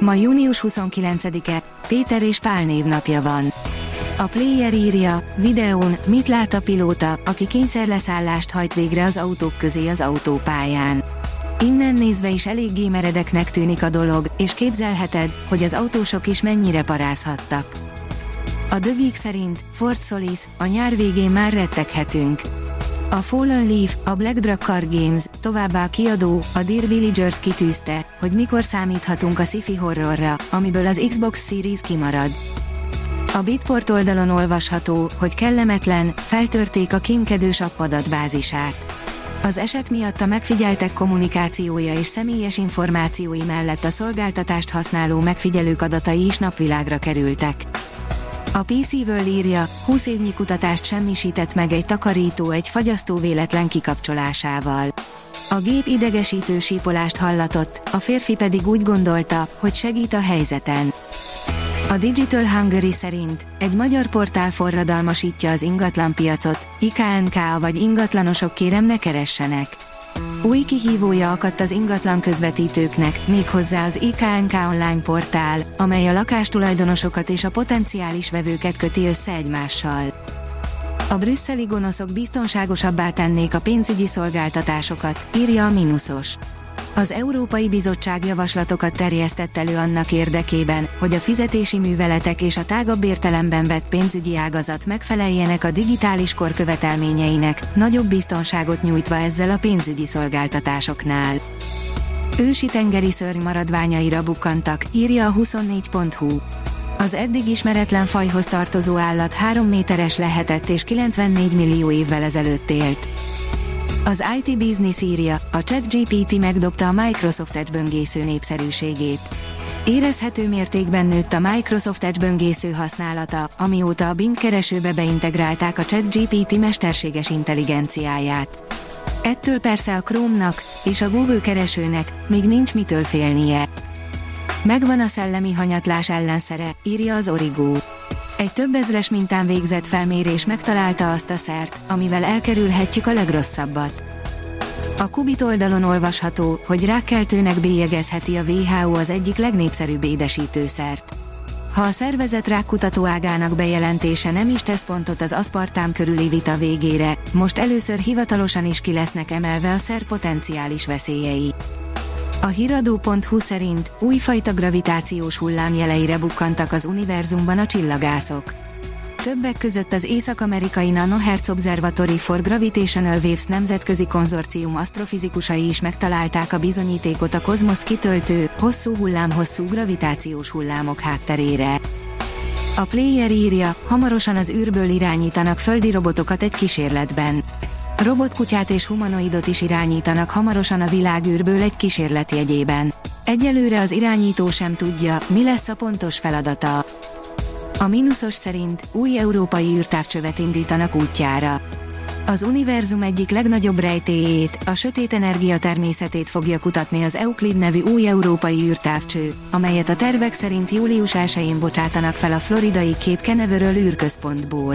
Ma június 29-e, Péter és Pál névnapja van. A player írja, videón, mit lát a pilóta, aki kényszerleszállást hajt végre az autók közé az autópályán. Innen nézve is eléggé meredeknek tűnik a dolog, és képzelheted, hogy az autósok is mennyire parázhattak. A dögik szerint Ford Solis, a nyár végén már retteghetünk. A Fallen Leaf, a Black Drag Card Games, továbbá a kiadó, a Dear Villagers kitűzte, hogy mikor számíthatunk a sci-fi horrorra, amiből az Xbox Series kimarad. A Bitport oldalon olvasható, hogy kellemetlen, feltörték a kémkedős adatbázisát. Az eset miatt a megfigyeltek kommunikációja és személyes információi mellett a szolgáltatást használó megfigyelők adatai is napvilágra kerültek. A PC World írja, 20 évnyi kutatást semmisített meg egy takarító egy fagyasztó véletlen kikapcsolásával. A gép idegesítő sípolást hallatott, a férfi pedig úgy gondolta, hogy segít a helyzeten. A Digital Hungary szerint egy magyar portál forradalmasítja az ingatlanpiacot, IKNK vagy ingatlanosok kérem ne keressenek. Új kihívója akadt az ingatlan közvetítőknek, méghozzá az IKNK online portál, amely a lakástulajdonosokat és a potenciális vevőket köti össze egymással. A brüsszeli gonoszok biztonságosabbá tennék a pénzügyi szolgáltatásokat, írja a Minusos. Az Európai Bizottság javaslatokat terjesztett elő annak érdekében, hogy a fizetési műveletek és a tágabb értelemben vett pénzügyi ágazat megfeleljenek a digitális kor követelményeinek, nagyobb biztonságot nyújtva ezzel a pénzügyi szolgáltatásoknál. Ősi tengeri szörny maradványaira bukkantak, írja a 24.hu. Az eddig ismeretlen fajhoz tartozó állat 3 méteres lehetett és 94 millió évvel ezelőtt élt. Az IT Business írja, a ChatGPT megdobta a Microsoft Edge böngésző népszerűségét. Érezhető mértékben nőtt a Microsoft Edge böngésző használata, amióta a Bing keresőbe beintegrálták a ChatGPT mesterséges intelligenciáját. Ettől persze a Chrome-nak és a Google keresőnek még nincs mitől félnie. Megvan a szellemi hanyatlás ellenszere, írja az Origo. Egy több ezres mintán végzett felmérés megtalálta azt a szert, amivel elkerülhetjük a legrosszabbat. A Kubit oldalon olvasható, hogy rákkeltőnek bélyegezheti a WHO az egyik legnépszerűbb édesítőszert. Ha a szervezet rákkutató ágának bejelentése nem is tesz pontot az aszpartám körüli vita végére, most először hivatalosan is ki lesznek emelve a szer potenciális veszélyei. A hiradó.hu szerint újfajta gravitációs hullámjeleire bukkantak az univerzumban a csillagászok. Többek között az észak-amerikai Nanohertz Observatory for Gravitational Waves nemzetközi konzorcium asztrofizikusai is megtalálták a bizonyítékot a kozmoszt kitöltő, hosszú hullámhosszú gravitációs hullámok hátterére. A player írja, hamarosan az űrből irányítanak földi robotokat egy kísérletben. Robotkutyát és humanoidot is irányítanak hamarosan a világűrből egy kísérlet jegyében. Egyelőre az irányító sem tudja, mi lesz a pontos feladata. A mínuszos szerint új európai űrtávcsövet indítanak útjára. Az univerzum egyik legnagyobb rejtéjét, a sötét energia természetét fogja kutatni az Euclid nevű új európai űrtávcső, amelyet a tervek szerint július 1-én bocsátanak fel a floridai Cape Canaveral űrközpontból.